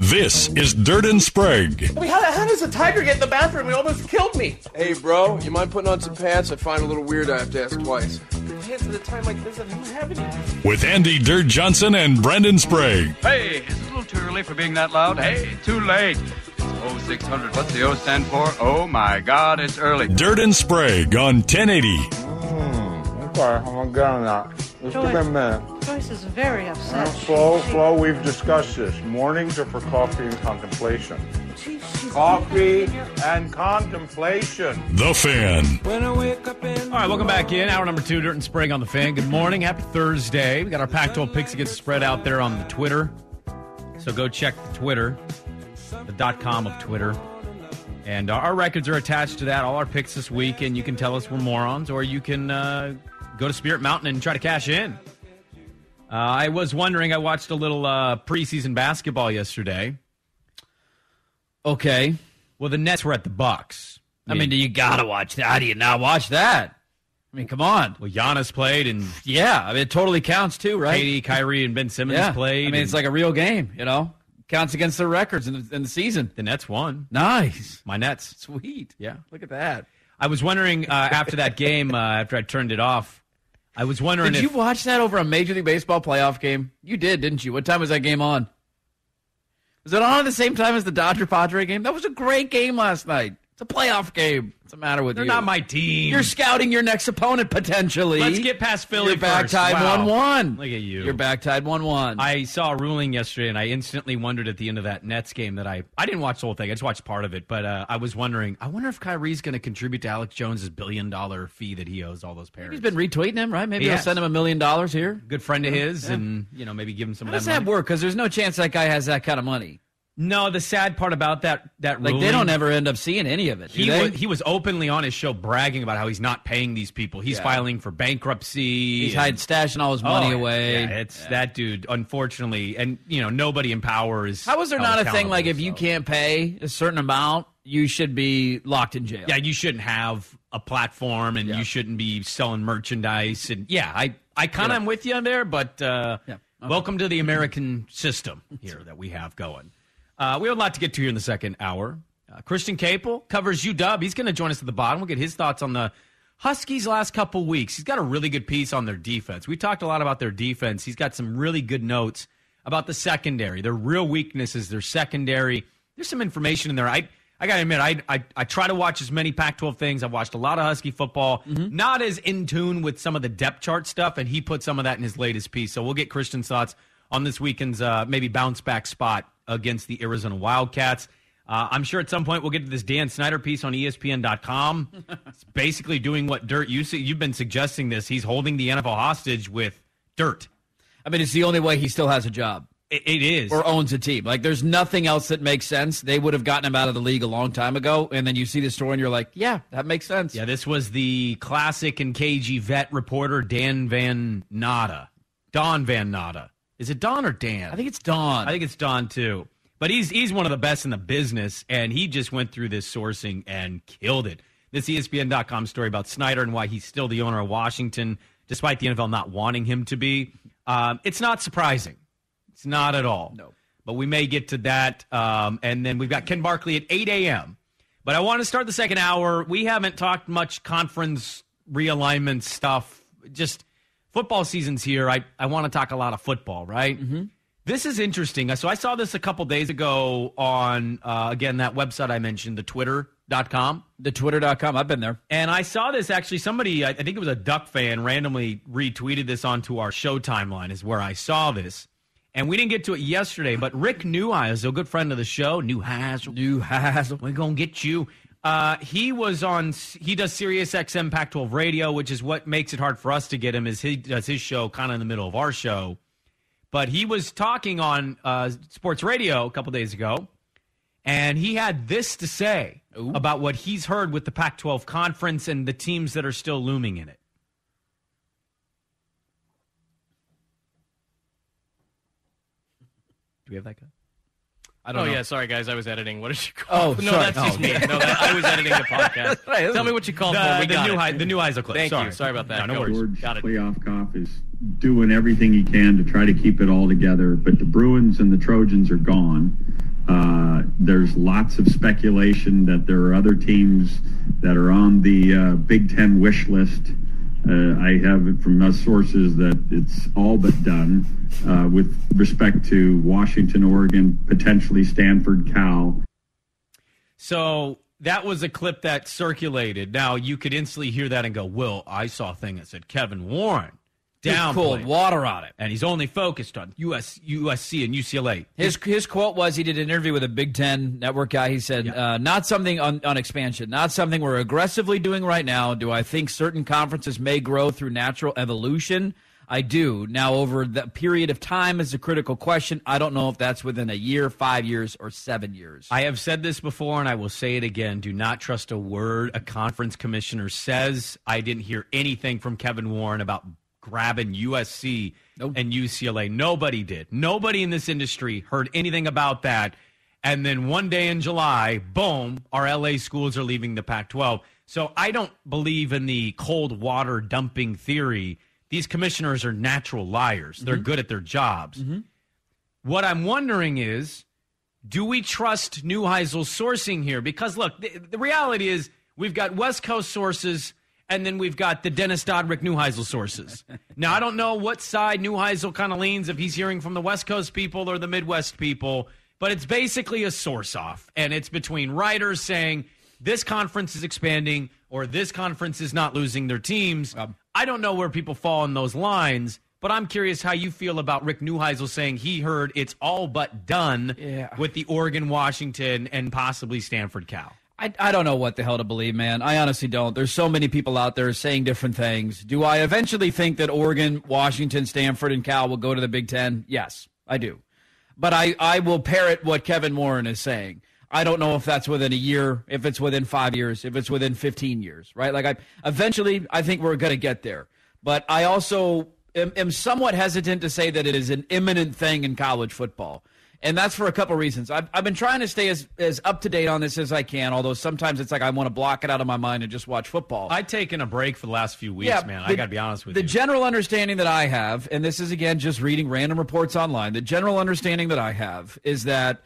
This is Dirt and Sprague. I mean, how, how does a tiger get in the bathroom? He almost killed me. Hey, bro, you mind putting on some pants? I find it a little weird I have to ask twice. Pants at a time like this, I don't have any. With Andy Dirt Johnson and Brendan Sprague. Hey, it's a little too early for being that loud. Hey, too late. It's 0600. What's the O stand for? Oh my God, it's early. Dirt and Sprague on 1080. Hmm, okay, I'm gonna get on that. Just give me a minute. Joyce is very upset. Flo, Flo, we've discussed this. Mornings are for coffee and contemplation. She, Coffee and contemplation. The Fan. All right, welcome back in. Hour number two, Dirt and Sprague on the fan. Good morning. Happy Thursday. We got our Pac 12 picks against the spread out there on the Twitter. So go check the Twitter, the dot com of Twitter. And our, our records are attached to that. All our picks this week, and you can tell us we're morons, or you can uh, go to Spirit Mountain and try to cash in. Uh, I was wondering, I watched a little uh, preseason basketball yesterday. Okay. Well, the Nets were at the Bucks. I mean, do you gotta watch that. How do you not watch that? I mean, come on. Well, Giannis played, and Yeah, I mean, it totally counts too, right? KD, Kyrie, and Ben Simmons yeah. played. I mean, it's like a real game, you know? Counts against their records in the, in the season. the Nets won. Nice. My Nets. Sweet. Yeah. Look at that. I was wondering uh, after that game, uh, after I turned it off, I was wondering Did if you watch that over a Major League Baseball playoff game? You did, didn't you? What time was that game on? Was it on at the same time as the Dodger Padre game? That was a great game last night. It's a playoff game. What's the matter with you? they're not my team. You're scouting your next opponent potentially. Let's get past Philly You're back first. tied Wow. one one. Look at you. You're back tied one one. I saw a ruling yesterday, and I instantly wondered at the end of that Nets game that I I didn't watch the whole thing. I just watched part of it, but uh, I was wondering. I wonder if Kyrie's going to contribute to Alex Jones's billion dollar fee that he owes all those parents. He's been retweeting him, right? Maybe He he'll has. send him a million dollars here. good friend of his, and you know maybe give him some How of does that. that money. work? Because there's no chance that guy has that kind of money. No, the sad part about that that Like ruling, they don't ever end up seeing any of it. He was, he was openly on his show bragging about how he's not paying these people. He's Yeah. filing for bankruptcy. He's and- hiding, stashing all his money Oh, away. Yeah, it's that dude. Unfortunately, and you know nobody in power is. How is there not a thing like if accountable, you can't pay a certain amount, you should be locked in jail? Yeah, you shouldn't have a platform, and Yeah. you shouldn't be selling merchandise. And yeah, I I kind of am with you on there, but uh, Yeah. Okay. welcome to the American system here that we have going. Uh, we have a lot to get to here in the second hour. Uh, Christian Caple covers UW. He's going to join us at the bottom. We'll get his thoughts on the Huskies last couple weeks. He's got a really good piece on their defense. We talked a lot about their defense. He's got some really good notes about the secondary. Their real weaknesses, their secondary. There's some information in there. I I got to admit, I, I I try to watch as many Pac-12 things. I've watched a lot of Husky football. Not as in tune with some of the depth chart stuff, and he put some of that in his latest piece. So we'll get Christian's thoughts on this weekend's uh, maybe bounce back spot against the Arizona Wildcats. Uh, I'm sure at some point we'll get to this Dan Snyder piece on ESPN.com. it's basically doing what Dirt you see. You've been suggesting this. He's holding the NFL hostage with Dirt. I mean, it's the only way he still has a job It, it is. or owns a team. Like, there's nothing else that makes sense. They would have gotten him out of the league a long time ago, and then you see the story and you're like, yeah, that makes sense. Yeah, this was the classic and cagey vet reporter Dan Van Natta. Don Van Natta. Is it Don or Dan? I think it's Don. I think it's Don too. But he's he's one of the best in the business, and he just went through this sourcing and killed it. This ESPN.com story about Snyder and why he's still the owner of Washington, despite the NFL not wanting him to be. Um, it's not surprising. It's not at all. No. But we may get to that. Um, and then we've got Ken Barkley at 8 a.m. But I want to start the second hour. We haven't talked much conference realignment stuff. Just football season's here. I, I want to talk a lot of football, right? Mm-hmm. This is interesting. So I saw this a couple days ago on, uh, again, that website I mentioned, the twitter.com. The twitter.com. I've been there. And I saw this actually, somebody, I think it was a Duck fan, randomly retweeted this onto our show timeline, is where I saw this. And we didn't get to it yesterday, but Rick Neuheisel, a good friend of the show, Neuheisel, Neuheisel, we're going to get you. Uh, he was on, he does Sirius XM Pac 12 radio, which is what makes it hard for us to get him, is he does his show kind of in the middle of our show. But he was talking on uh, sports radio a couple days ago, and he had this to say about what he's heard with the Pac 12 conference and the teams that are still looming in it. Do we have that guy? I oh don't know. yeah, sorry guys, I was editing. What did you call? Oh, no, sorry. that's just Oh, me. No, that, I was editing the podcast. Right, Tell me what you called The, for. We the got new it. Hei- the Neuheisel clip. Thank sorry. you. Sorry about that. No, no worries. George Got it. Kliavkoff is doing everything he can to try to keep it all together, but the Bruins and the Trojans are gone. Uh, there's lots of speculation that there are other teams that are on the uh, Big Ten wish list. Uh, I have it from sources that it's all but done uh, with respect to Washington, Oregon, potentially Stanford, Cal. So that was a clip that circulated. Now you could instantly hear that and go, "Will, I saw a thing that said Kevin Warren down cold water on it. and he's only focused on US, USC and UCLA." His his quote was he did an interview with a Big Ten network guy. He said, uh, "Not something on, on expansion, not something we're aggressively doing right now. Do I think certain conferences may grow through natural evolution? I do. Now, over the period of time is a critical question. I don't know if that's within a year, five years, or seven years. I have said this before and I will say it again. Do not trust a word a conference commissioner says. I didn't hear anything from Kevin Warren about grabbing USC and UCLA. Nobody did. Nobody in this industry heard anything about that. And then one day in July, boom, our LA schools are leaving the Pac 12. So I don't believe in the cold water dumping theory. These commissioners are natural liars. They're mm-hmm. good at their jobs. Mm-hmm. What I'm wondering is, do we trust Neuheisel's sourcing here? Because look, the, the reality is we've got West Coast sources and then we've got the Dennis Dodd Rick Neuheisel sources. now I don't know what side Neuheisel kind of leans if he's hearing from the West Coast people or the Midwest people, but it's basically a source off, and it's between writers saying this conference is expanding or this conference is not losing their teams. I don't know where people fall in those lines. But I'm curious how you feel about Rick Neuheisel saying he heard it's all but done Yeah. with the Oregon, Washington, and possibly Stanford Cal. I, I don't know what the hell to believe, man. I honestly don't. There's so many people out there saying different things. Do I eventually think that Oregon, Washington, Stanford, and Cal will go to the Big Ten? Yes, I do. But I, I will parrot what Kevin Warren is saying. I don't know if that's within a year, if it's within five years, if it's within 15 years, right? Like, I eventually, I think we're going to get there. But I also am, am somewhat hesitant to say that it is an imminent thing in college football. And that's for a couple reasons. I've, I've been trying to stay as, as up to date on this as I can, although sometimes it's like I want to block it out of my mind and just watch football. I've taken a break for the last few weeks, yeah, man. I got to be honest with the you. The general understanding that I have, and this is again just reading random reports online, the general understanding that I have is that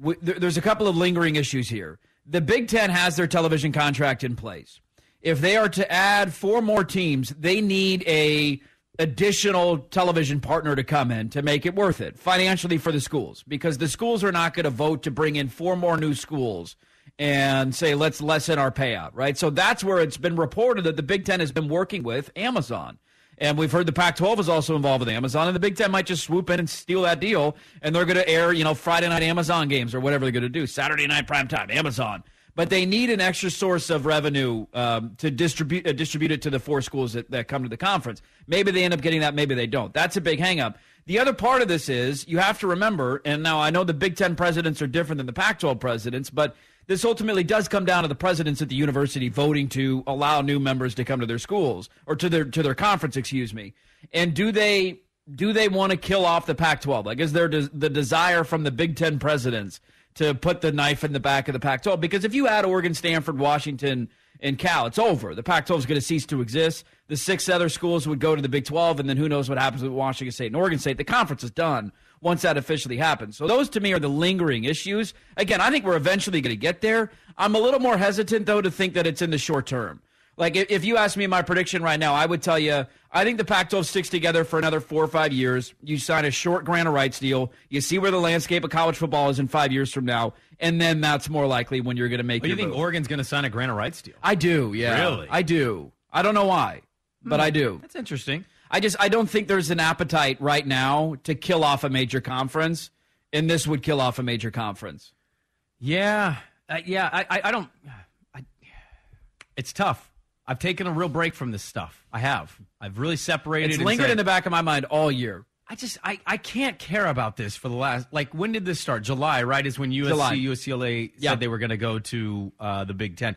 w- there, there's a couple of lingering issues here. The Big Ten has their television contract in place. If they are to add four more teams, they need a additional television partner to come in to make it worth it financially for the schools. Because the schools are not going to vote to bring in four more new schools and say let's lessen our payout right? So that's where it's been reported that the big ten has been working with amazon. And we've heard the pac 12 is also involved with amazon and the big ten might just swoop in and steal that deal and they're going to air you know friday night amazon games or whatever they're going to do. Saturday night prime time amazon but they need an extra source of revenue um, to distribute uh, distribute it to the four schools that, that come to the conference. Maybe they end up getting that, maybe they don't. That's a big hangup. The other part of this is you have to remember, and now I know the Big Ten presidents are different than the Pac 12 presidents, but this ultimately does come down to the presidents at the university voting to allow new members to come to their schools or to their to their conference, excuse me. And do they do they want to kill off the Pac 12? Like, is there des- the desire from the Big Ten presidents to put the knife in the back of the Pac 12? Because if you add Oregon, Stanford, Washington, and Cal, it's over. The Pac 12 is going to cease to exist. The six other schools would go to the Big 12, and then who knows what happens with Washington State and Oregon State. The conference is done once that officially happens. So those to me are the lingering issues. Again, I think we're eventually going to get there. I'm a little more hesitant, though, to think that it's in the short term. Like if if you ask me my prediction right now, I would tell you I think the Pac 12 sticks together for another four or five years. You sign a short grant of rights deal. You see where the landscape of college football is in five years from now. And then that's more likely when you're going to make do you think move. Oregon's going to sign a grant of rights deal? I do, yeah. Really? I do. I don't know why, but I do. That's interesting. I just I don't think there's an appetite right now to kill off a major conference, and this would kill off a major conference. Yeah, uh, yeah. I, I, I don't. I, it's tough. I've taken a real break from this stuff. I have. I've really separated. It's lingered said- in the back of my mind all year. I just I, I can't care about this for the last like when did this start? July, right? Is when USC July. UCLA Yeah. said they were going to go to uh, the Big Ten,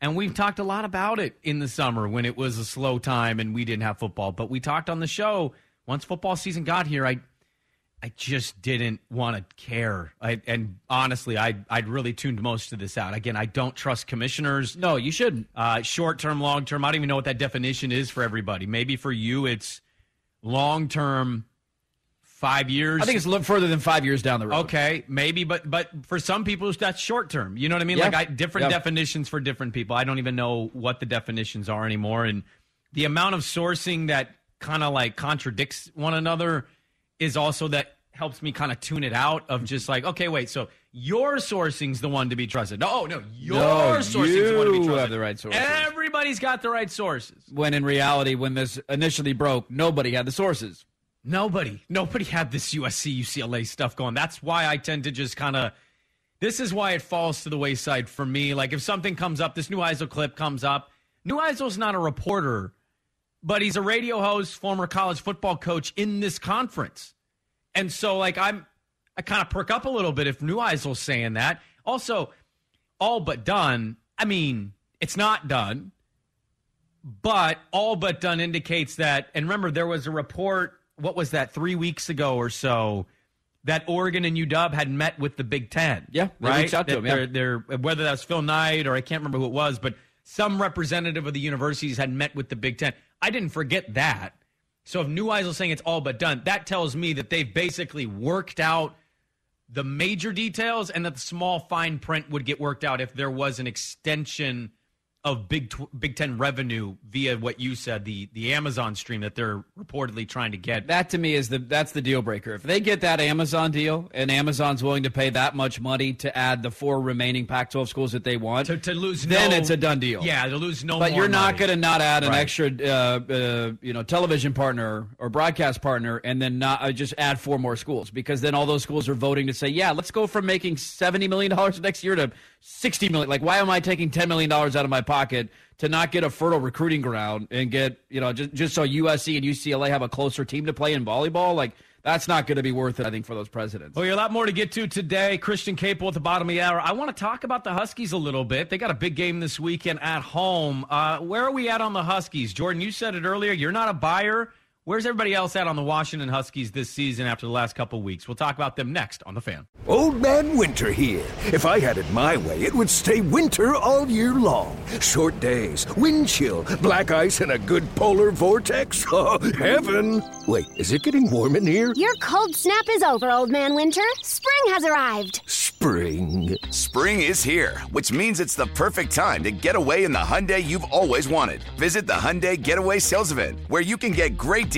and we've talked a lot about it in the summer when it was a slow time and we didn't have football. But we talked on the show once football season got here. I I just didn't want to care. I, and honestly, I I'd really tuned most of this out. Again, I don't trust commissioners. No, you shouldn't. Uh, short term, long term. I don't even know what that definition is for everybody. Maybe for you, it's long term, five years. I think it's a little further than five years down the road. Okay, maybe, but but for some people that's short term. You know what I mean? Yeah. Like I, different Yeah. definitions for different people. I don't even know what the definitions are anymore, and the amount of sourcing that kind of like contradicts one another is also that helps me kind of tune it out of just like okay, wait, so your sourcing's the one to be trusted. No, oh no, your No, sourcing's the one to be trusted. have the right sources. Everybody's got the right sources. When in reality, when this initially broke, nobody had the sources. Nobody, nobody had this USC UCLA stuff going. That's why I tend to just kind of. This is why it falls to the wayside for me. Like if something comes up, this Neuheisel clip comes up. Neuheisel's not a reporter, but he's a radio host, former college football coach in this conference, and so like I'm, I kind of perk up a little bit if Neuheisel's saying that. Also, all but done. I mean, it's not done but all but done indicates that and remember there was a report what was that three weeks ago or so that oregon and uw had met with the big ten Yeah, they right reached out to That them, yeah. they're, they're- whether that was phil knight or i can't remember who it was but some representative of the universities had met with the big ten i didn't forget that. So if Neuheisel saying it's all but done that tells me that they've basically worked out the major details and that the small fine print would get worked out if there was an extension of Big Tw- Big Ten revenue via what you said the the Amazon stream that they're reportedly trying to get. That to me is the that's the deal breaker. If they get that Amazon deal and Amazon's willing to pay that much money to add the four remaining Pac-12 schools that they want, to, to lose then no- it's a done deal. Yeah, to lose no. but you're not going to not add an Right. extra, uh, uh, you know, television partner or broadcast partner, and then not uh, just add four more schools because then all those schools are voting to say, yeah, let's go from making seventy million dollars next year to sixty million. Like, why am I taking ten million dollars out of my pocket to not get a fertile recruiting ground and get, you know, just just so USC and UCLA have a closer team to play in volleyball? Like, that's not going to be worth it. I think for those presidents. Well, a lot more to get to today. Christian Caple at the bottom of the hour. I want to talk about the Huskies a little bit. They got a big game this weekend at home. Uh, where are we at on the Huskies? Jordan, you said it earlier. You're not a buyer. Where's everybody else at on the Washington Huskies this season after the last couple weeks? We'll talk about them next on the fan. Old Man Winter here. If I had it my way, it would stay winter all year long. Short days, wind chill, black ice, and a good polar vortex. Oh, heaven! Wait, is it getting warm in here? Your cold snap is over, Old Man Winter. Spring has arrived. Spring. Spring is here, which means it's the perfect time to get away in the Hyundai you've always wanted. Visit the Hyundai Getaway Sales Event, where you can get great deals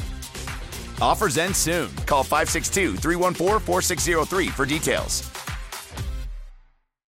Offers end soon. Call 562 314 4603 for details.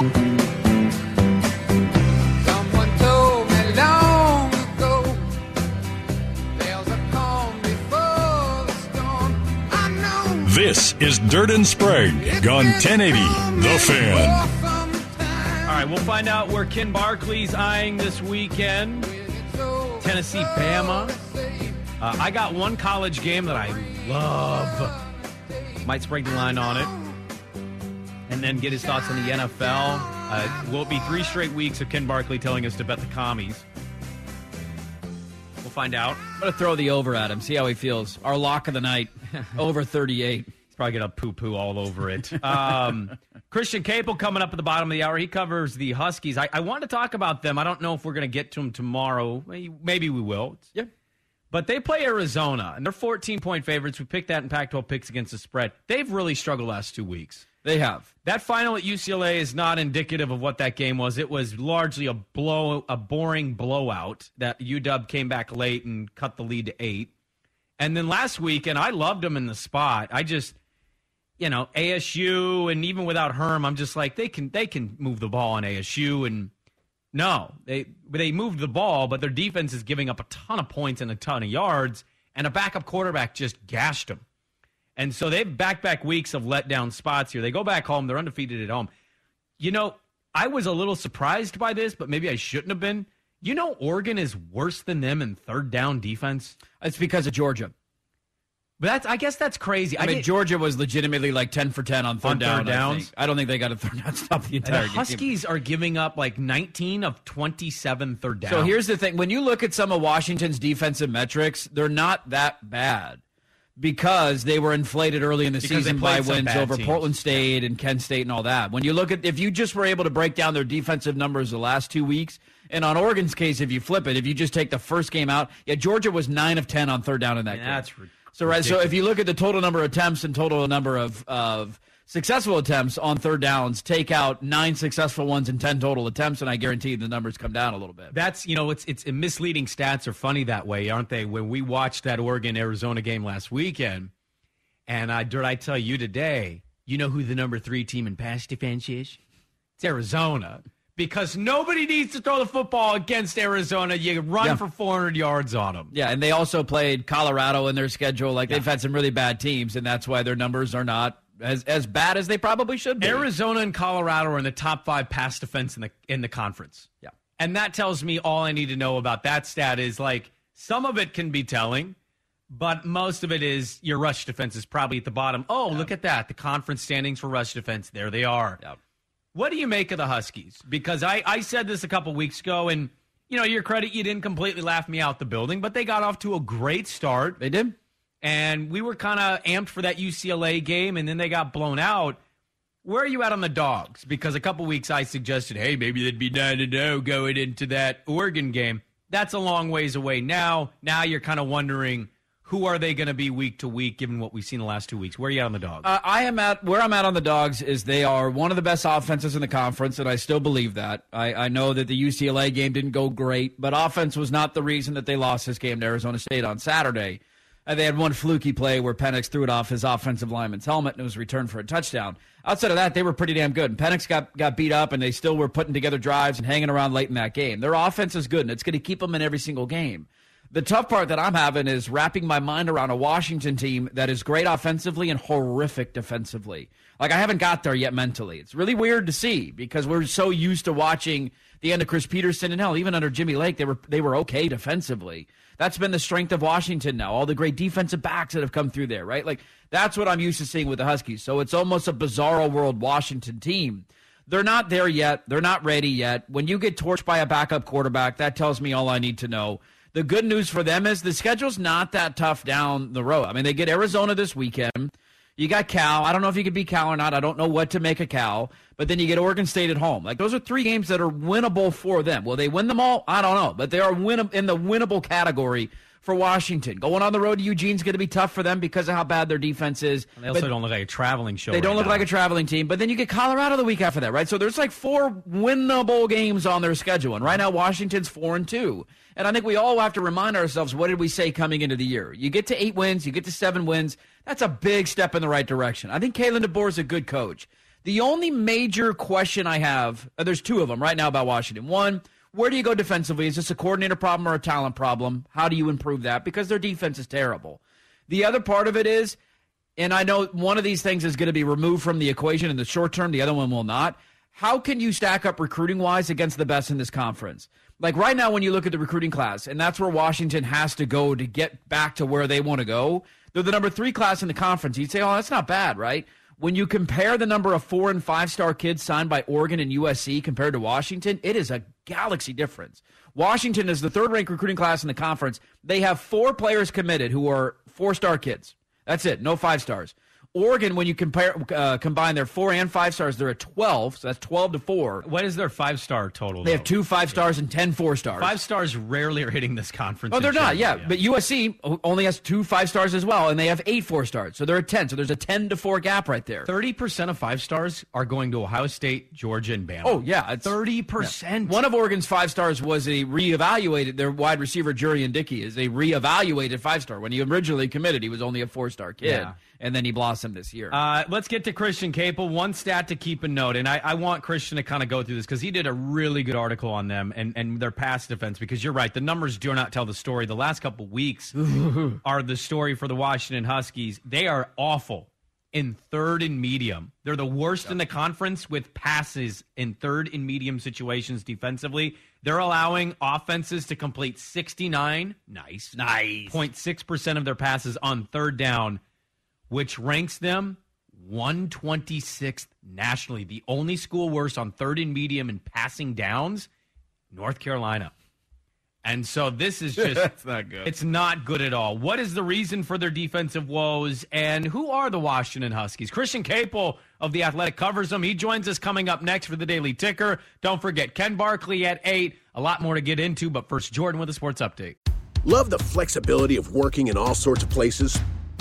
This is Dirt and Sprague on 1080 The Fan. All right, we'll find out where Ken Barkley's eyeing this weekend. Tennessee, Bama. Uh, I got one college game that I love. Might spread the line on it. And then get his thoughts on the NFL. Uh, will it be three straight weeks of Ken Barkley telling us to bet the commies? We'll find out. I'm going to throw the over at him, see how he feels. Our lock of the night, over 38. He's probably going to poo poo all over it. Um, Christian Caple coming up at the bottom of the hour. He covers the Huskies. I, I want to talk about them. I don't know if we're going to get to them tomorrow. Maybe we will. Yeah. But they play Arizona, and they're 14 point favorites. We picked that in Pac 12 picks against the spread. They've really struggled last two weeks. They have. That final at UCLA is not indicative of what that game was. It was largely a blow, a boring blowout that UW came back late and cut the lead to eight. And then last week, and I loved them in the spot. I just, you know, ASU, and even without Herm, I'm just like they can they can move the ball on ASU, and no, they they moved the ball, but their defense is giving up a ton of points and a ton of yards, and a backup quarterback just gashed them. And so they've back back weeks of letdown spots here. They go back home, they're undefeated at home. You know, I was a little surprised by this, but maybe I shouldn't have been. You know, Oregon is worse than them in third down defense. It's because of Georgia. But that's I guess that's crazy. I, mean, didn't- Georgia was legitimately like 10 for 10 on third On down. third I downs? think. I, don't think they got a third down stop the entire the game. Huskies are giving up like 19 of 27 third down. So here's the thing: when you look at some of Washington's defensive metrics, they're not that bad because they were inflated early in the Because season by wins over teams. Portland State and Kent State and all that. When you look at if you just were able to break down their defensive numbers the last two weeks, and on Oregon's case, if you flip it, if you just take the first game out, yeah, Georgia was nine of ten on third down in that game. That's so right. So if you look at the total number of attempts and total number of of successful attempts on third downs, take out nine successful ones and ten total attempts, and I guarantee the numbers come down a little bit. That's you know it's it's misleading stats are funny that way, aren't they? When we watched that Oregon Arizona game last weekend, and I did I tell you today, you know who the number three team in pass defense is? It's Arizona. Because nobody needs to throw the football against Arizona. You run Yeah. for 400 yards on them. Yeah, and they also played Colorado in their schedule. Like they've had some really bad teams, and that's why their numbers are not as as bad as they probably should be. Arizona and Colorado are in the top five pass defense in the in the conference. Yeah. And that tells me all I need to know about that stat is like some of it can be telling, but most of it is your rush defense is probably at the bottom. Oh, look at that. The conference standings for rush defense. There they are. What do you make of the Huskies? Because I, I said this a couple weeks ago, and you know, your credit, you didn't completely laugh me out the building, but they got off to a great start. They did. And we were kind of amped for that UCLA game, and then they got blown out. Where are you at on the dogs? Because a couple weeks I suggested, hey, maybe they'd be 9 to 0 going into that Oregon game. That's a long ways away now. Now you're kind of wondering who are they going to be week to week given what we've seen the last two weeks? Where are you at on the dogs? Uh, I am at where I'm at on the dogs is they are one of the best offenses in the conference, and I still believe that. I, I know that the UCLA game didn't go great, but offense was not the reason that they lost this game to Arizona State on Saturday. Uh, they had one fluky play where Penix threw it off his offensive lineman's helmet and it was returned for a touchdown. Outside of that, they were pretty damn good. And Penix got, got beat up, and they still were putting together drives and hanging around late in that game. Their offense is good, and it's going to keep them in every single game. The tough part that I'm having is wrapping my mind around a Washington team that is great offensively and horrific defensively. Like I haven't got there yet mentally. It's really weird to see because we're so used to watching the end of Chris Petersen and hell, even under Jimmy Lake, they were they were okay defensively. That's been the strength of Washington now. All the great defensive backs that have come through there, right? Like that's what I'm used to seeing with the Huskies. So it's almost a bizarro world Washington team. They're not there yet. They're not ready yet. When you get torched by a backup quarterback, that tells me all I need to know. The good news for them is the schedule's not that tough down the road. I mean, they get Arizona this weekend. You got Cal. I don't know if you could beat Cal or not. I don't know what to make of Cal. But then you get Oregon State at home. Like those are three games that are winnable for them. Will they win them all? I don't know. But they are win in the winnable category for Washington. Going on the road to Eugene's going to be tough for them because of how bad their defense is. They also But- don't look like a traveling show. they don't look now. like a traveling team, but then you get Colorado the week after that, right? So there's like four winnable games on their schedule, and right now Washington's four and two. And I think we all have to remind ourselves, what did we say coming into the year? You get to eight wins, you get to seven wins. That's a big step in the right direction. I think Kalen DeBoer is a good coach. The only major question I have, uh, there's two of them right now about Washington. One, where do you go defensively? Is this a coordinator problem or a talent problem? How do you improve that? Because their defense is terrible. The other part of it is, and I know one of these things is going to be removed from the equation in the short term, the other one will not. How can you stack up recruiting wise against the best in this conference? Like right now, when you look at the recruiting class, and that's where Washington has to go to get back to where they want to go, they're the number three class in the conference. You'd say, oh, that's not bad, right? When you compare the number of four and five star kids signed by Oregon and USC compared to Washington, it is a galaxy difference. Washington is the third ranked recruiting class in the conference. They have four players committed who are four star kids. That's it, no five stars. Oregon, when you compare uh, combine their four and five stars, they're at twelve. So that's twelve to four. What is their five star total? They have two five stars and ten four stars. Five stars rarely are hitting this conference. Oh, they're not. general, Yeah, but USC only has two five stars as well, and they have eight four stars. So they're at ten. So there's a ten to four gap right there. Thirty percent of five stars are going to Ohio State, Georgia, and Bama. Oh yeah, thirty percent. One of Oregon's five stars was a reevaluated. Their wide receiver Jurrion Dickey is a reevaluated five star. When he originally committed, he was only a four star kid, Yeah. And then he blossomed this year. Uh, let's get to Christian Caple. One stat to keep a note, and I, I want Christian to kind of go through this because he did a really good article on them and, and their pass defense. Because you're right, the numbers do not tell the story. The last couple weeks are the story for the Washington Huskies. They are awful in third and medium. They're the worst in the conference with passes in third and medium situations defensively. They're allowing offenses to complete 69, nice, nice, 0.6% of their passes on third down which ranks them 126th nationally. The only school worse on third and medium and passing downs, North Carolina. And so this is just That's not good. It's not good at all. What is the reason for their defensive woes and who are the Washington Huskies? Christian Capel of the Athletic covers them. He joins us coming up next for the Daily Ticker. Don't forget Ken Barkley at 8. A lot more to get into, but first Jordan with a sports update. Love the flexibility of working in all sorts of places?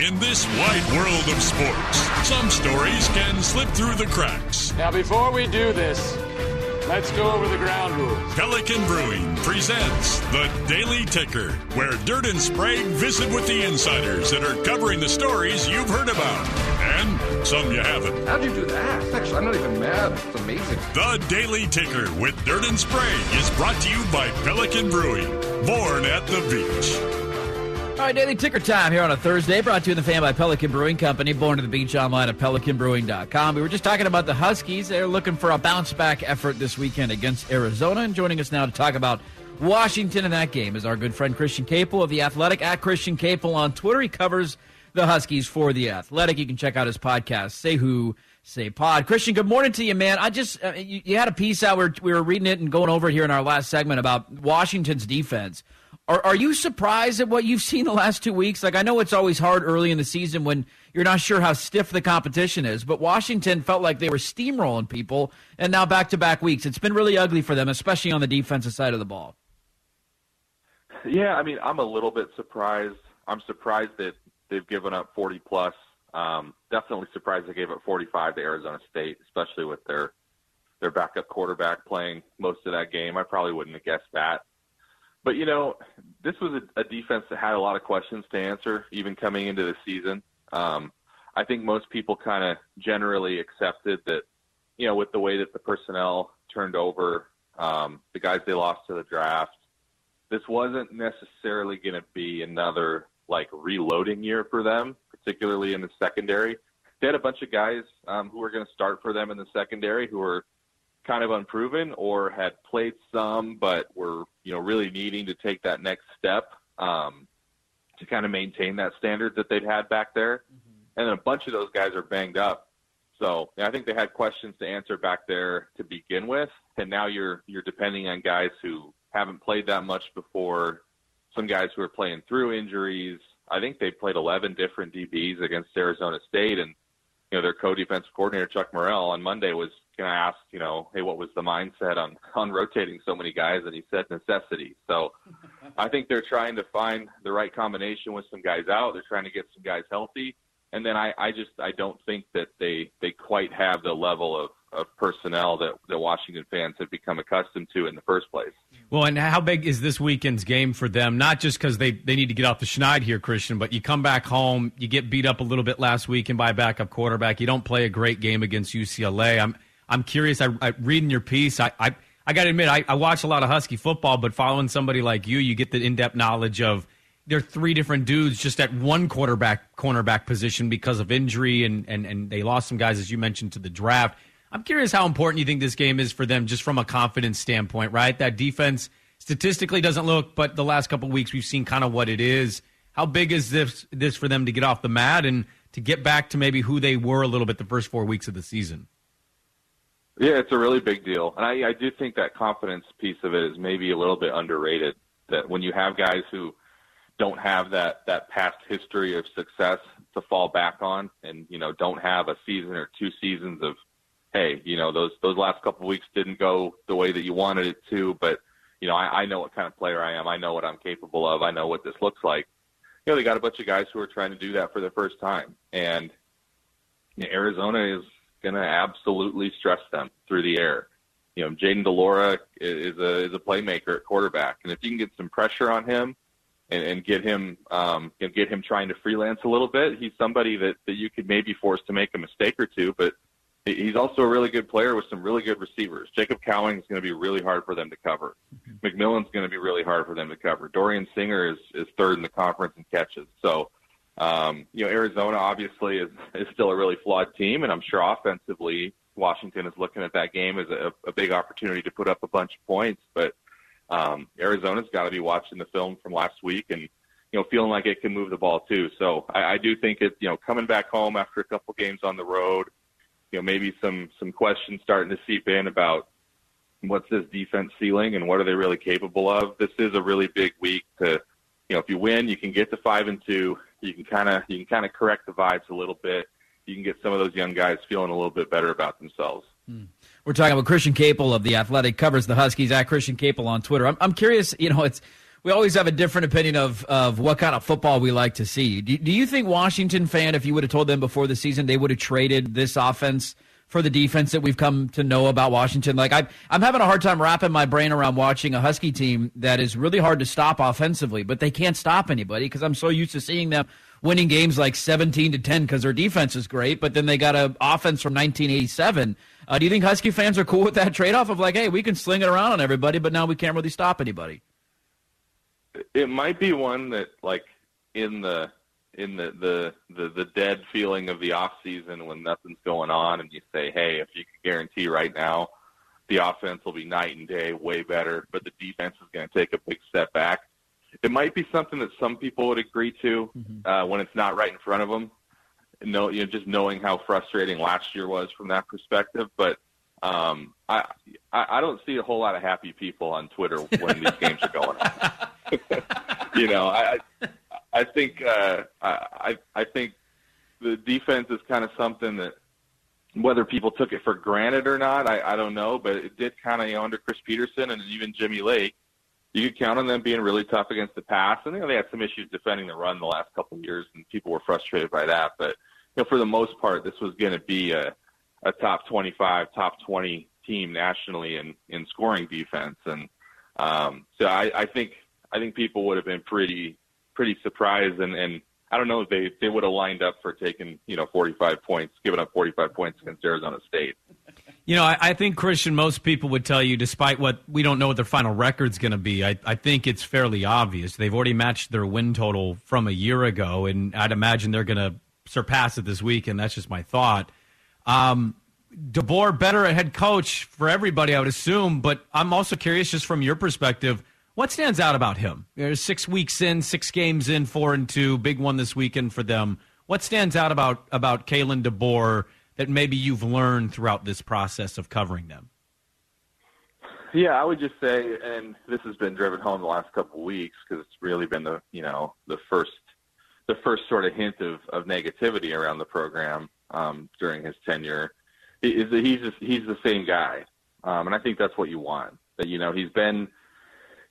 In this wide world of sports, some stories can slip through the cracks. Now, before we do this, let's go over the ground rules. Pelican Brewing presents the Daily Ticker, where Dirt and Sprague visit with the insiders that are covering the stories you've heard about and some you haven't. How'd you do that? Actually, I'm not even mad. It's amazing. The Daily Ticker with Dirt and Sprague is brought to you by Pelican Brewing, born at the beach. All right, daily ticker time here on a Thursday, brought to you in the fan by Pelican Brewing Company, born to the beach online at pelicanbrewing.com. We were just talking about the Huskies. They're looking for a bounce back effort this weekend against Arizona. And joining us now to talk about Washington in that game is our good friend Christian Caple of The Athletic, at Christian Caple on Twitter. He covers the Huskies for The Athletic. You can check out his podcast, Say Who, Say pod. Christian, good morning to you, man. I just uh, you, you had a piece out. We were, we were reading it and going over it here in our last segment about Washington's defense. Are, are you surprised at what you've seen the last two weeks? Like I know it's always hard early in the season when you're not sure how stiff the competition is, but Washington felt like they were steamrolling people, and now back to back weeks. It's been really ugly for them, especially on the defensive side of the ball. Yeah, I mean, I'm a little bit surprised. I'm surprised that they've given up 40 plus. Um, definitely surprised they gave up 45 to Arizona State, especially with their their backup quarterback playing most of that game. I probably wouldn't have guessed that. But you know, this was a, a defense that had a lot of questions to answer, even coming into the season. Um, I think most people kind of generally accepted that, you know, with the way that the personnel turned over, um, the guys they lost to the draft, this wasn't necessarily going to be another like reloading year for them, particularly in the secondary. They had a bunch of guys um, who were going to start for them in the secondary who were kind of unproven or had played some, but were you know really needing to take that next step um, to kind of maintain that standard that they'd had back there. And then a bunch of those guys are banged up. So I think they had questions to answer back there to begin with, and now you're you're depending on guys who haven't played that much before, some guys who are playing through injuries. I think they played 11 different DBs against Arizona State, and you know their co-defensive coordinator Chuck Morrell on Monday was going to ask, you know, hey, what was the mindset on on rotating so many guys? And he said necessity. So I think they're trying to find the right combination with some guys out. They're trying to get some guys healthy, and then I I just I don't think that they they quite have the level of of personnel that that Washington fans have become accustomed to in the first place. Well, and how big is this weekend's game for them? Not just because they, they need to get off the schneid here, Christian, but you come back home, you get beat up a little bit last weekend by a backup quarterback. You don't play a great game against UCLA. I'm I'm curious. I, I reading your piece. I I, I got to admit, I, I watch a lot of Husky football, but following somebody like you, you get the in depth knowledge of there are three different dudes just at one quarterback cornerback position because of injury, and and and they lost some guys as you mentioned to the draft. I'm curious how important you think this game is for them, just from a confidence standpoint, right? That defense statistically doesn't look, but the last couple weeks we've seen kind of what it is. How big is this this for them to get off the mat and to get back to maybe who they were a little bit the first four weeks of the season? Yeah, it's a really big deal, and I, I do think that confidence piece of it is maybe a little bit underrated. That when you have guys who don't have that that past history of success to fall back on, and you know don't have a season or two seasons of, hey, you know those those last couple of weeks didn't go the way that you wanted it to, but you know I, I know what kind of player I am. I know what I'm capable of. I know what this looks like. You know they got a bunch of guys who are trying to do that for the first time, and you know, Arizona is going to absolutely stress them through the air. You know, Jayden de Laura is a is a playmaker at quarterback, and if you can get some pressure on him and, and get him um, and get him trying to freelance a little bit, he's somebody that that you could maybe force to make a mistake or two, but he's also a really good player with some really good receivers. Jacob Cowing is going to be really hard for them to cover. McMillan's going to be really hard for them to cover. Dorian Singer is is third in the conference in catches, so. Um, you know, Arizona obviously is, is still a really flawed team, and I'm sure offensively, Washington is looking at that game as a, a big opportunity to put up a bunch of points. But um, Arizona's got to be watching the film from last week and you know feeling like it can move the ball too. So I, I do think it, you know, coming back home after a couple games on the road, you know, maybe some some questions starting to seep in about what's this defense ceiling and what are they really capable of. This is a really big week to, you know, if you win, you can get to five and two you can kind of you can kind of correct the vibes a little bit. You can get some of those young guys feeling a little bit better about themselves. Hmm. We're talking about Christian Caple of the Athletic, covers the Huskies at Christian Caple on Twitter. I'm, I'm curious, you know, it's we always have a different opinion of of what kind of football we like to see. Do, do you think Washington fan, if you would have told them before the season, they would have traded this offense for the defense that we've come to know about Washington? Like I, I'm having a hard time wrapping my brain around watching a Husky team that is really hard to stop offensively, but they can't stop anybody because I'm so used to seeing them winning games like 17 to 10 because their defense is great, but then they got an offense from 1987. Uh, do you think Husky fans are cool with that trade off of like, hey, we can sling it around on everybody, but now we can't really stop anybody? It might be one that, like, in the in the the the, the dead feeling of the off season when nothing's going on, and you say, hey, if you could guarantee right now the offense will be night and day, way better, but the defense is going to take a big step back. It might be something that some people would agree to uh, when it's not right in front of them. know, you know, just knowing how frustrating last year was from that perspective. But um, I I don't see a whole lot of happy people on Twitter when these games are going on. you know, I I- think uh, I I I think the defense is kind of something that whether people took it for granted or not, I, I don't know, but it did kind of you know under Chris Petersen and even Jimmy Lake, you could count on them being really tough against the pass. And you know they had some issues defending the run the last couple of years, and people were frustrated by that. But you know for the most part, this was going to be a a top 25, top 20 team nationally in in scoring defense, and um, so I, I think I think people would have been pretty pretty surprised and and I don't know if they they would have lined up for taking you know 45 points, giving up 45 points against Arizona State. You know, I, I think Christian. Most people would tell you, despite what we don't know what their final record's going to be. I, I think it's fairly obvious they've already matched their win total from a year ago, and I'd imagine they're going to surpass it this week. And that's just my thought. Um, DeBoer better at head coach for everybody, I would assume. But I'm also curious, just from your perspective, what stands out about him? There's six weeks in, six games in, four and two, big one this weekend for them. What stands out about about Kalen DeBoer that maybe you've learned throughout this process of covering them? Yeah, I would just say, and this has been driven home the last couple of weeks because it's really been the you know the first the first sort of hint of, of negativity around the program um, during his tenure. Is that he's just, he's the same guy, um, and I think that's what you want. That you know he's been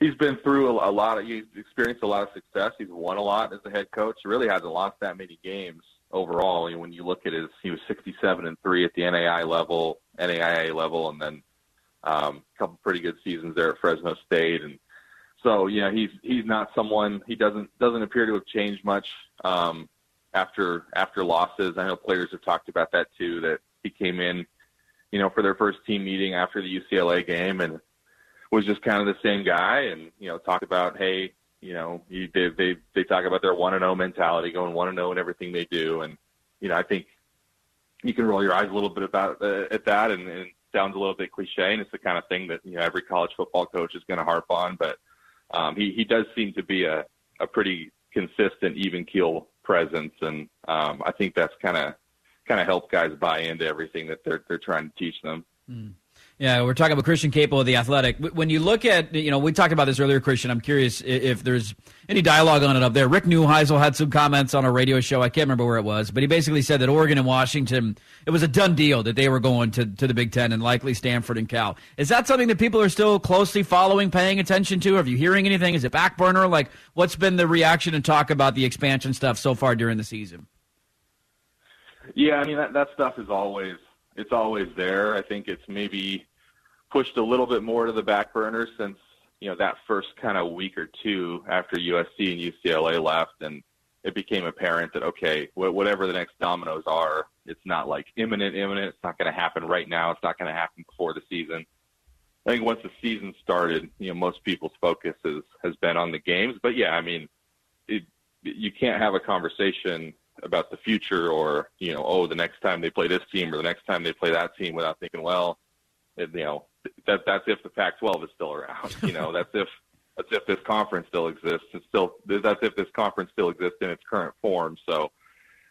he's been through a, a lot of he's experienced a lot of success. He's won a lot as a head coach. He really hasn't lost that many games overall. You when you look at his, he was 67 and three at the NAI level, NAIA level, and then um, a couple pretty good seasons there at Fresno State. And so, know, he's he's not someone he doesn't doesn't appear to have changed much um, after after losses. I know players have talked about that too. That he came in, you know, for their first team meeting after the UCLA game and was just kind of the same guy, and you know, talked about hey, you know, he, they they they talk about their one and zero mentality, going one and zero in everything they do, and you know, I think you can roll your eyes a little bit about uh, at that, and, and it sounds a little bit cliche, and it's the kind of thing that you know every college football coach is going to harp on, but um, he he does seem to be a a pretty consistent, even keel presence, and um, I think that's kind of kind of helped guys buy into everything that they're they're trying to teach them. Yeah, we're talking about Christian Caple of the Athletic. When you look at, you know, we talked about this earlier, Christian. I'm curious if there's any dialogue on it up there. Rick Neuheisel had some comments on a radio show. I can't remember where it was, but he basically said that Oregon and Washington, it was a done deal that they were going to, to the Big Ten and likely Stanford and Cal. Is that something that people are still closely following, paying attention to? Are you hearing anything? Is it back burner? Like, what's been the reaction and talk about the expansion stuff so far during the season? Yeah, I mean that that stuff is always it's always there. I think it's maybe pushed a little bit more to the back burner since you know that first kind of week or two after USC and UCLA left, and it became apparent that okay, wh- whatever the next dominoes are, it's not like imminent, imminent. It's not going to happen right now. It's not going to happen before the season. I think once the season started, you know, most people's focus has has been on the games. But yeah, I mean, it, you can't have a conversation about the future or you know, oh, the next time they play this team or the next time they play that team without thinking, well, you know, that that's if the Pac-12 is still around. You know, that's if that's if this conference still exists. It's still that's if this conference still exists in its current form. So,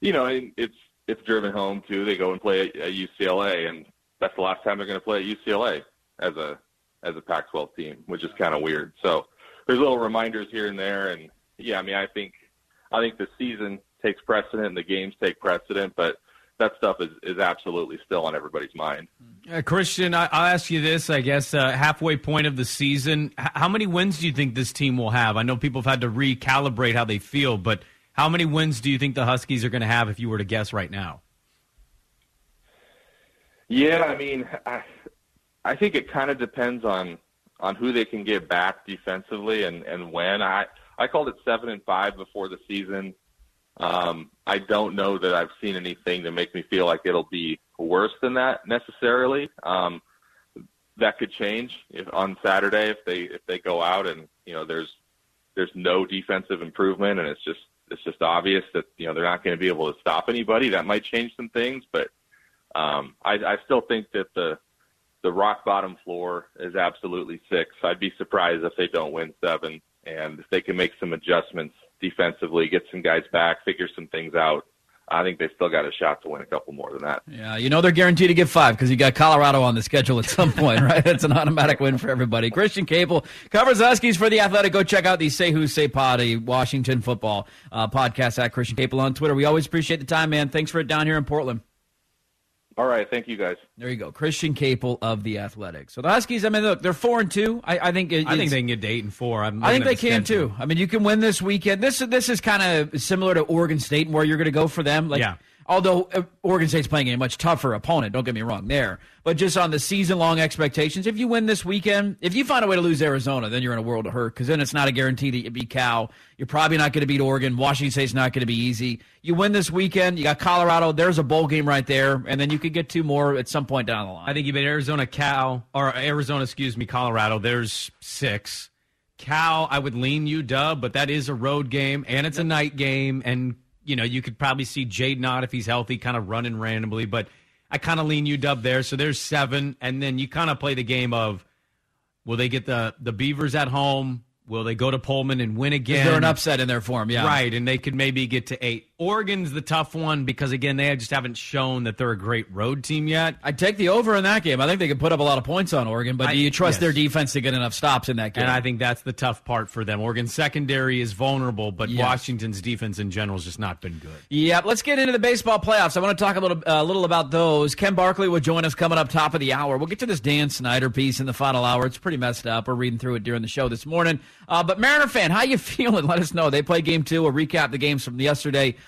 you know, it's it's driven home too. They go and play at, at UCLA, and that's the last time they're going to play at UCLA as a as a Pac-12 team, which is kind of weird. So there's little reminders here and there, and yeah, I mean, I think I think the season takes precedent and the games take precedent, but that stuff is is absolutely still on everybody's mind. Uh, Christian, I, I'll ask you this. I guess uh, halfway point of the season, H- how many wins do you think this team will have? I know people have had to recalibrate how they feel, but how many wins do you think the Huskies are going to have if you were to guess right now? Yeah, I mean, I, I think it kind of depends on on who they can get back defensively and and when. I I called it seven and five before the season. Um, I don't know that I've seen anything to make me feel like it'll be worse than that necessarily. Um, that could change if, on Saturday if they if they go out and you know there's there's no defensive improvement and it's just it's just obvious that you know they're not going to be able to stop anybody. That might change some things, but um, I, I still think that the the rock bottom floor is absolutely six. I'd be surprised if they don't win seven, and if they can make some adjustments defensively, get some guys back, figure some things out. I think they still got a shot to win a couple more than that. Yeah, you know they're guaranteed to get five because you got Colorado on the schedule at some point, right? That's an automatic win for everybody. Christian Caple covers Huskies for the Athletic. Go check out the Say Who Say Potty Washington football uh, podcast at Christian Caple on Twitter. We always appreciate the time, man. Thanks for it down here in Portland. All right, thank you guys. There you go, Christian Caple of the Athletics. So the Huskies, I mean, look, they're four and two. I, I think it, I think they can get to eight and four. I'm I think they can the too. I mean, you can win this weekend. This this is kind of similar to Oregon State, and where you're going to go for them. Like, Yeah. Although uh, Oregon State's playing a much tougher opponent, don't get me wrong there. But just on the season long expectations, if you win this weekend, if you find a way to lose Arizona, then you're in a world of hurt because then it's not a guarantee that you beat Cal. You're probably not going to beat Oregon. Washington State's not going to be easy. You win this weekend, you got Colorado. There's a bowl game right there, and then you could get two more at some point down the line. I think you bet Arizona, Cal, or Arizona, excuse me, Colorado. There's six. Cal, I would lean you, Dub, but that is a road game and it's a night game, and you know you could probably see Jade Knott if he's healthy, kind of running randomly. But I kind of lean you, Dub, there. So there's seven, and then you kind of play the game of will they get the the Beavers at home? Will they go to Pullman and win again? Is there an upset in their form? Yeah. Right, and they could maybe get to eight. Oregon's the tough one because again, they just haven't shown that they're a great road team yet. I'd take the over in that game. I think they could put up a lot of points on Oregon, but I- do you trust yes. their defense to get enough stops in that game? And I think that's the tough part for them. Oregon's secondary is vulnerable, but Yes. Washington's defense in general has just not been good. Yeah, let's get into the baseball playoffs. I want to talk a little, a little about those. Ken Barkley will join us coming up top of the hour. We'll get to this Dan Snyder piece in the final hour. It's pretty messed up. We're reading through it during the show this morning. Uh, but Mariner fan, how you feeling? Let us know. They play game two. We'll recap the games from yesterday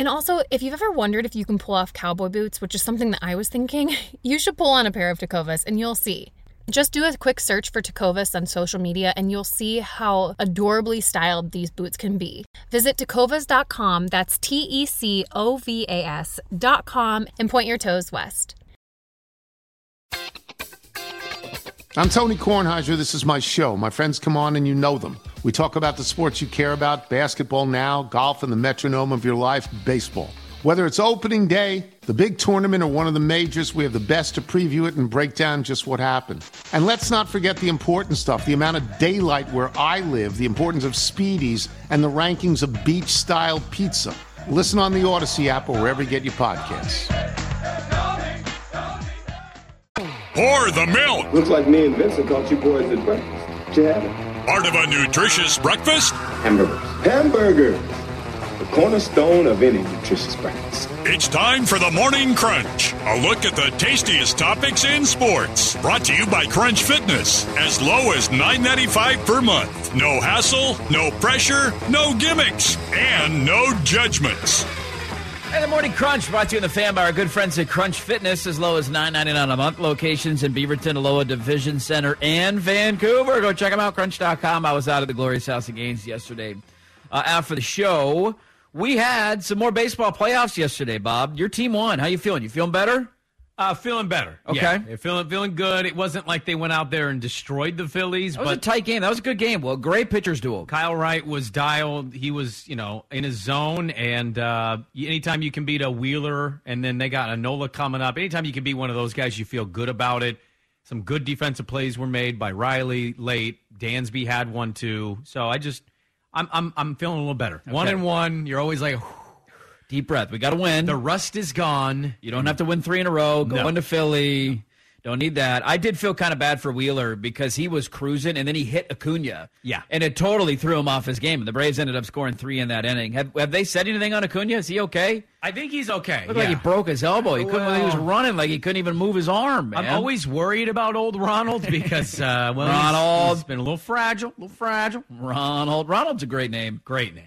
And also, if you've ever wondered if you can pull off cowboy boots, which is something that I was thinking, you should pull on a pair of Tecovas and you'll see. Just do a quick search for Tecovas on social media and you'll see how adorably styled these boots can be. Visit tecovas.com, that's T E C O V A S.com, and point your toes west. I'm Tony Kornheiser. This is my show. My friends come on and you know them. We talk about the sports you care about basketball now, golf, and the metronome of your life, baseball. Whether it's opening day, the big tournament, or one of the majors, we have the best to preview it and break down just what happened. And let's not forget the important stuff the amount of daylight where I live, the importance of speedies, and the rankings of beach style pizza. Listen on the Odyssey app or wherever you get your podcasts. Pour the milk. Looks like me and Vincent caught you boys at breakfast. Did you have it? Part of a nutritious breakfast? Hamburgers. Hamburgers! The cornerstone of any nutritious breakfast. It's time for the Morning Crunch. A look at the tastiest topics in sports. Brought to you by Crunch Fitness. As low as $9.95 per month. No hassle, no pressure, no gimmicks, and no judgments. Hey, the Morning Crunch brought to you in the fan by our good friends at Crunch Fitness, as low as nine ninety nine a month. Locations in Beaverton, Aloha Division Center, and Vancouver. Go check them out, crunch.com. I was out at the Glorious House of Games yesterday uh, after the show. We had some more baseball playoffs yesterday, Bob. Your team won. How you feeling? You feeling better? Uh, feeling better. Okay. Yeah, feeling feeling good. It wasn't like they went out there and destroyed the Phillies. That was a tight game. That was a good game. Well, great pitchers duel. Kyle Wright was dialed. He was, you know, in his zone. And uh, anytime you can beat a Wheeler, and then they got a Nola coming up. Anytime you can beat one of those guys, you feel good about it. Some good defensive plays were made by Riley late. Dansby had one too. So I just, I'm, I'm, I'm feeling a little better. One Okay. and one. You're always like, Deep breath. We got to win. the rust is gone. You don't have to win three in a row. Go No. into Philly. Don't need that. I did feel kind of bad for Wheeler because he was cruising and then he hit Acuna. Yeah. And it totally threw him off his game. And the Braves ended up scoring three in that inning. Have, have they said anything on Acuna? Is he okay? I think he's okay. Looked like he broke his elbow. He couldn't. he was running like he couldn't even move his arm. Man. I'm always worried about old Ronald because, uh, well, he's- Ronald. he's been a little fragile, a little fragile. Ronald. Ronald's a great name. Great name.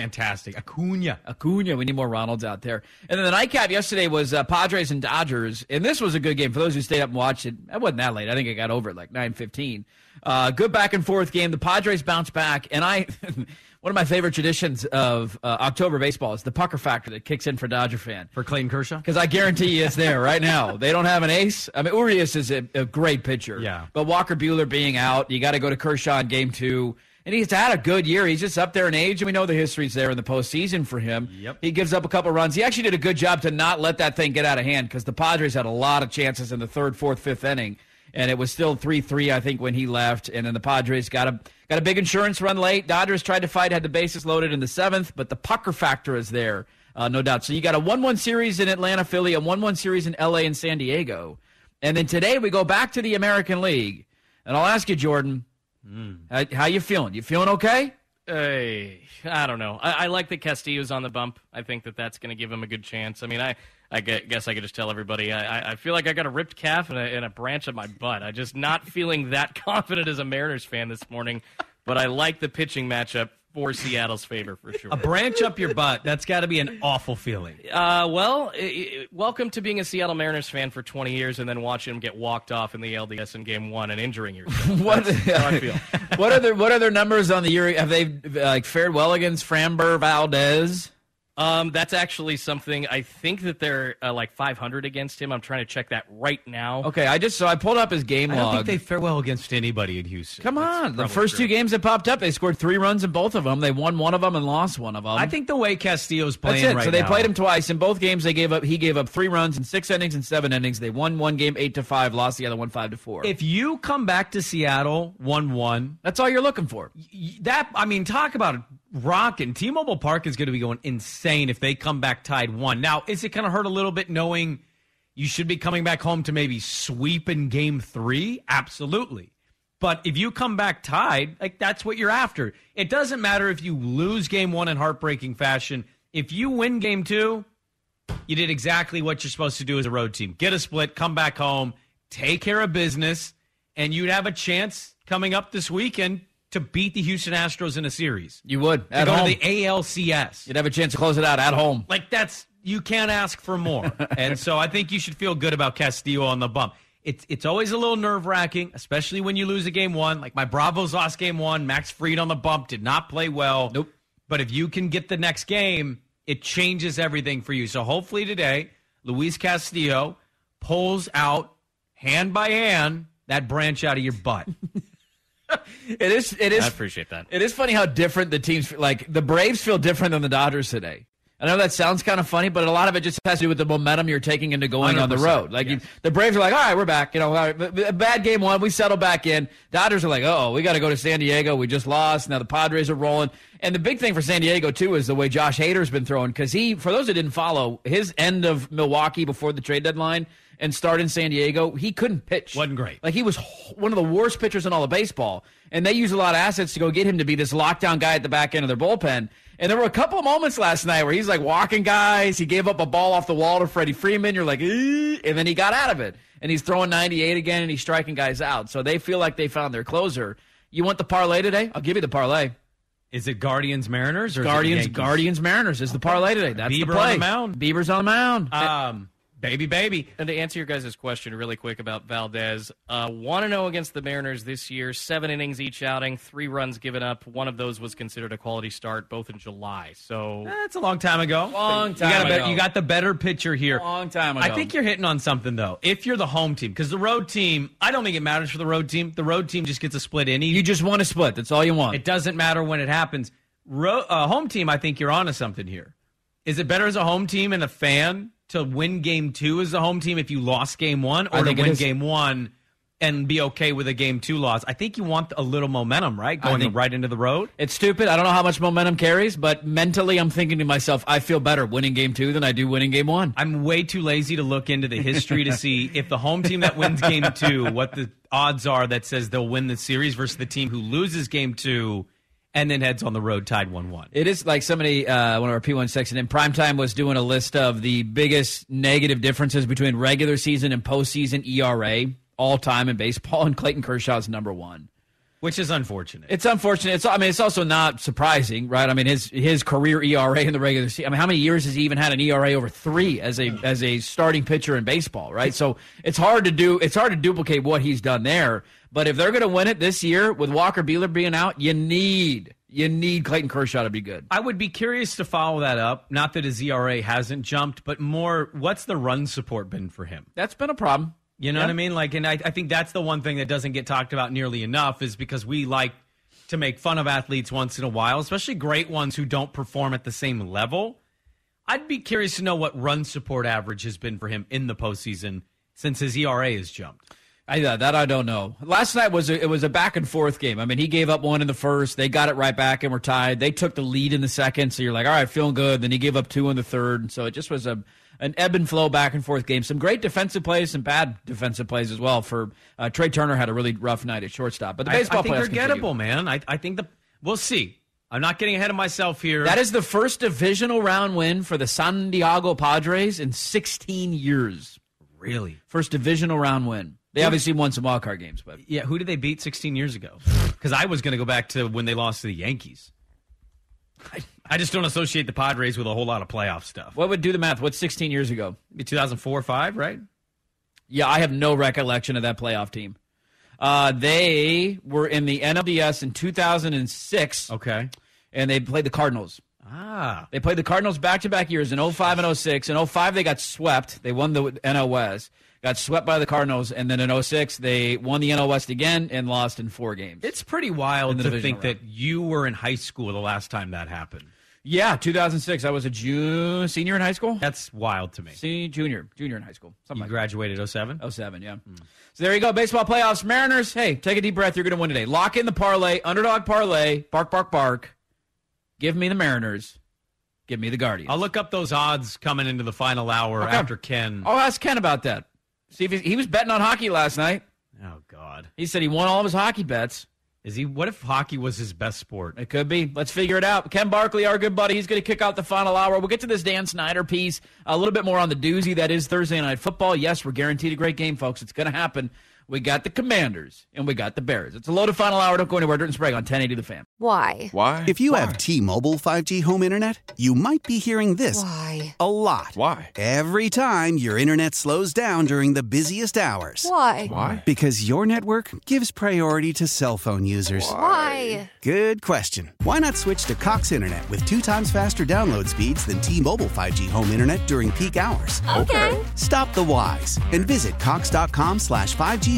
Fantastic. Acuna. Acuna. We need more Ronalds out there. And then the nightcap yesterday was uh, Padres and Dodgers, and this was a good game for those who stayed up and watched it. It wasn't that late. I think I got over it like nine fifteen. Uh, good back and forth game. The Padres bounced back, and I. One of my favorite traditions of uh, October baseball is the pucker factor that kicks in for Dodger fan. For Clayton Kershaw? Because I guarantee you it's there right now. They don't have an ace. I mean, Urias is a, a great pitcher. Yeah. But Walker Buehler being out, you got to go to Kershaw in game two. And he's had a good year. He's just up there in age, and we know the history's there in the postseason for him. Yep. He gives up a couple runs. He actually did a good job to not let that thing get out of hand because the Padres had a lot of chances in the third, fourth, fifth inning. And it was still 3 3, I think, when he left. And then the Padres got a, got a big insurance run late. Dodgers tried to fight, had the bases loaded in the seventh, but the pucker factor is there, uh, no doubt. So you got a 1 1 series in Atlanta, Philly, a 1 1 series in LA and San Diego. And then today we go back to the American League. And I'll ask you, Jordan, Mm. how, how you feeling? You feeling okay? I don't know. I, I like that Castillo's on the bump. I think that that's going to give him a good chance. I mean, I, I guess I could just tell everybody I, I- I feel like I got a ripped calf and a, and a branch of my butt. I just not feeling that confident as a Mariners fan this morning, but I like the pitching matchup for Seattle's favor for sure. A branch up your butt. That's got to be an awful feeling. Uh, well, i i welcome to being a Seattle Mariners fan for 20 years and then watching him get walked off in the LDS in Game One and injuring yourself. What, That's how I feel. what are their what are their numbers on the year? Have they uh, like fared well against Framber Valdez? Um, that's actually something I think that they're uh, like 500 against him. I'm trying to check that right now. Okay, I just so I pulled up his game I don't log. think they fare well against anybody in Houston. Come on, the probably first true. two games that popped up, they scored three runs in both of them. They won one of them and lost one of them. I think the way Castillo's playing That's it. right so they now- played him twice in both games. They gave up. He gave up three runs in six innings and seven innings. They won one game eight to five, lost the other one five to four. If you come back to Seattle one one, that's all you're looking for. That I mean, talk about rocking. T-Mobile Park is going to be going insane if they come back tied one. Now, is it going to hurt a little bit knowing you should be coming back home to maybe sweep in Game Three? Absolutely. But if you come back tied, like that's what you're after. It doesn't matter if you lose game one in heartbreaking fashion. If you win game two, you did exactly what you're supposed to do as a road team. Get a split, come back home, take care of business, and you'd have a chance coming up this weekend to beat the Houston Astros in a series. You would To go home. to the ALCS. You'd have a chance to close it out at home. Like that's you can't ask for more. and so I think you should feel good about Castillo on the bump. It's it's always a little nerve wracking, especially when you lose a game one. Like my Bravos lost game one. Max Fried on the bump did not play well. Nope. But if you can get the next game, it changes everything for you. So hopefully today, Luis Castillo pulls out hand by hand that branch out of your butt. It is. It is. I appreciate that. It is funny how different the teams feel. like. The Braves feel different than the Dodgers today. I know that sounds kind of funny, but a lot of it just has to do with the momentum you're taking into going on the road. Like you, the Braves are like, all right, we're back. You know, all right, b- b- bad game one, we settle back in. Dodgers are like, oh, we got to go to San Diego. We just lost. Now the Padres are rolling. And the big thing for San Diego too is the way Josh Hader's been throwing because he, for those that didn't follow, his end of Milwaukee before the trade deadline and start in San Diego, he couldn't pitch. Wasn't great. Like he was one of the worst pitchers in all of baseball, and they used a lot of assets to go get him to be this lockdown guy at the back end of their bullpen. And there were a couple of moments last night where he's like walking guys. He gave up a ball off the wall to Freddie Freeman. You're like, and then he got out of it, and he's throwing 98 again, and he's striking guys out. So they feel like they found their closer. You want the parlay today? I'll give you the parlay. Is it Guardians Mariners or Guardians, Guardians, Mariners is the parlay today. That's Bieber the play. Beavers on the mound. Bieber's on the mound. Um, Baby, baby. And to answer your guys' question really quick about Valdez, uh, 1 0 against the Mariners this year, seven innings each outing, three runs given up. One of those was considered a quality start, both in July. So That's a long time ago. Long You time got, ago. you got the better pitcher here. Long time ago. I think you're hitting on something though. If you're the home team, because the road team, I don't think it matters for the road team. The road team just gets a split inning. You just want a split. That's all you want. It doesn't matter when it happens. Ro- uh, home team, I think you're onto something here. Is it better as a home team and a fan to win game two as a home team if you lost game one, or to win is. game one and be okay with a game two loss? I think you want a little momentum, right? Going right into the road. It's stupid. I don't know how much momentum carries, but mentally, I'm thinking to myself, I feel better winning game two than I do winning game one. I'm way too lazy to look into the history to see if the home team that wins game two, what the odds are that says they'll win the series versus the team who loses game two and then heads on the road tied 1 1. It is like somebody, uh, one of our P1 section in primetime was doing a list of the biggest negative differences between regular season and postseason ERA all time in baseball, and Clayton Kershaw's number one. Which is unfortunate. It's unfortunate. It's, I mean, it's also not surprising, right? I mean, his his career ERA in the regular season. I mean, how many years has he even had an ERA over three as a as a starting pitcher in baseball, right? So it's hard to do. It's hard to duplicate what he's done there. But if they're going to win it this year with Walker Buehler being out, you need you need Clayton Kershaw to be good. I would be curious to follow that up. Not that his ERA hasn't jumped, but more, what's the run support been for him? That's been a problem. You know Yeah. what I mean? Like, and I, I think that's the one thing that doesn't get talked about nearly enough is because we like to make fun of athletes once in a while, especially great ones who don't perform at the same level. I'd be curious to know what run support average has been for him in the postseason since his ERA has jumped. I, uh, that I don't know. Last night was a, it was a back and forth game. I mean, he gave up one in the first. They got it right back and were tied. They took the lead in the second, so you're like, all right, feeling good. Then he gave up two in the third, so it just was a an ebb and flow back and forth game. Some great defensive plays, some bad defensive plays as well. For uh, Trea Turner had a really rough night at shortstop, but the baseball I, think they're continue. gettable, man. I, I think the we'll see. I'm not getting ahead of myself here. That is the first divisional round win for the San Diego Padres in 16 years. Really? First divisional round win. They obviously won some wild card games, but yeah. Who did they beat 16 years ago? Because I was going to go back to when they lost to the Yankees. I, I just don't associate the Padres with a whole lot of playoff stuff. what would do the math? What's 16 years ago? Maybe 2004 5, right? Yeah, I have no recollection of that playoff team. Uh, they were in the NLDS in 2006. Okay. And they played the Cardinals. Ah. They played the Cardinals back to back years in 05 and 06. In 05, they got swept. They won the NL West, got swept by the Cardinals. And then in 06, they won the NL West again and lost in four games. It's pretty wild to think that you were in high school the last time that happened. Yeah, 2006. I was a ju- senior in high school. That's wild to me. See, junior, junior in high school. Something You like graduated 07? 07, yeah. So there you go. Baseball playoffs. Mariners, hey, take a deep breath. You're going to win today. Lock in the parlay. Underdog parlay. Bark, bark, bark. Give me the Mariners. Give me the Guardians. I'll look up those odds coming into the final hour Okay. after Ken. I'll ask Ken about that. See if he, he was betting on hockey last night. Oh, God. He said he won all of his hockey bets. Is he? What if hockey was his best sport? It could be. Let's figure it out. Ken Barkley, our good buddy, he's going to kick out the final hour. We'll get to this Dan Snyder piece a little bit more on the doozy that is Thursday night football. Yes, we're guaranteed a great game, folks. It's going to happen. We got the Commanders and we got the Bears. It's a loaded final hour. Don't go anywhere. Dirt and Sprague on 1080 The Fan. Why? Why? If you have T-Mobile 5G home internet, you might be hearing this Why? a lot. Why? Every time your internet slows down during the busiest hours. Why? Why? Because your network gives priority to cell phone users. Why? Good question. Why not switch to Cox Internet with two times faster download speeds than T-Mobile 5G home internet during peak hours? Okay. Stop the whys and visit cox.com slash 5G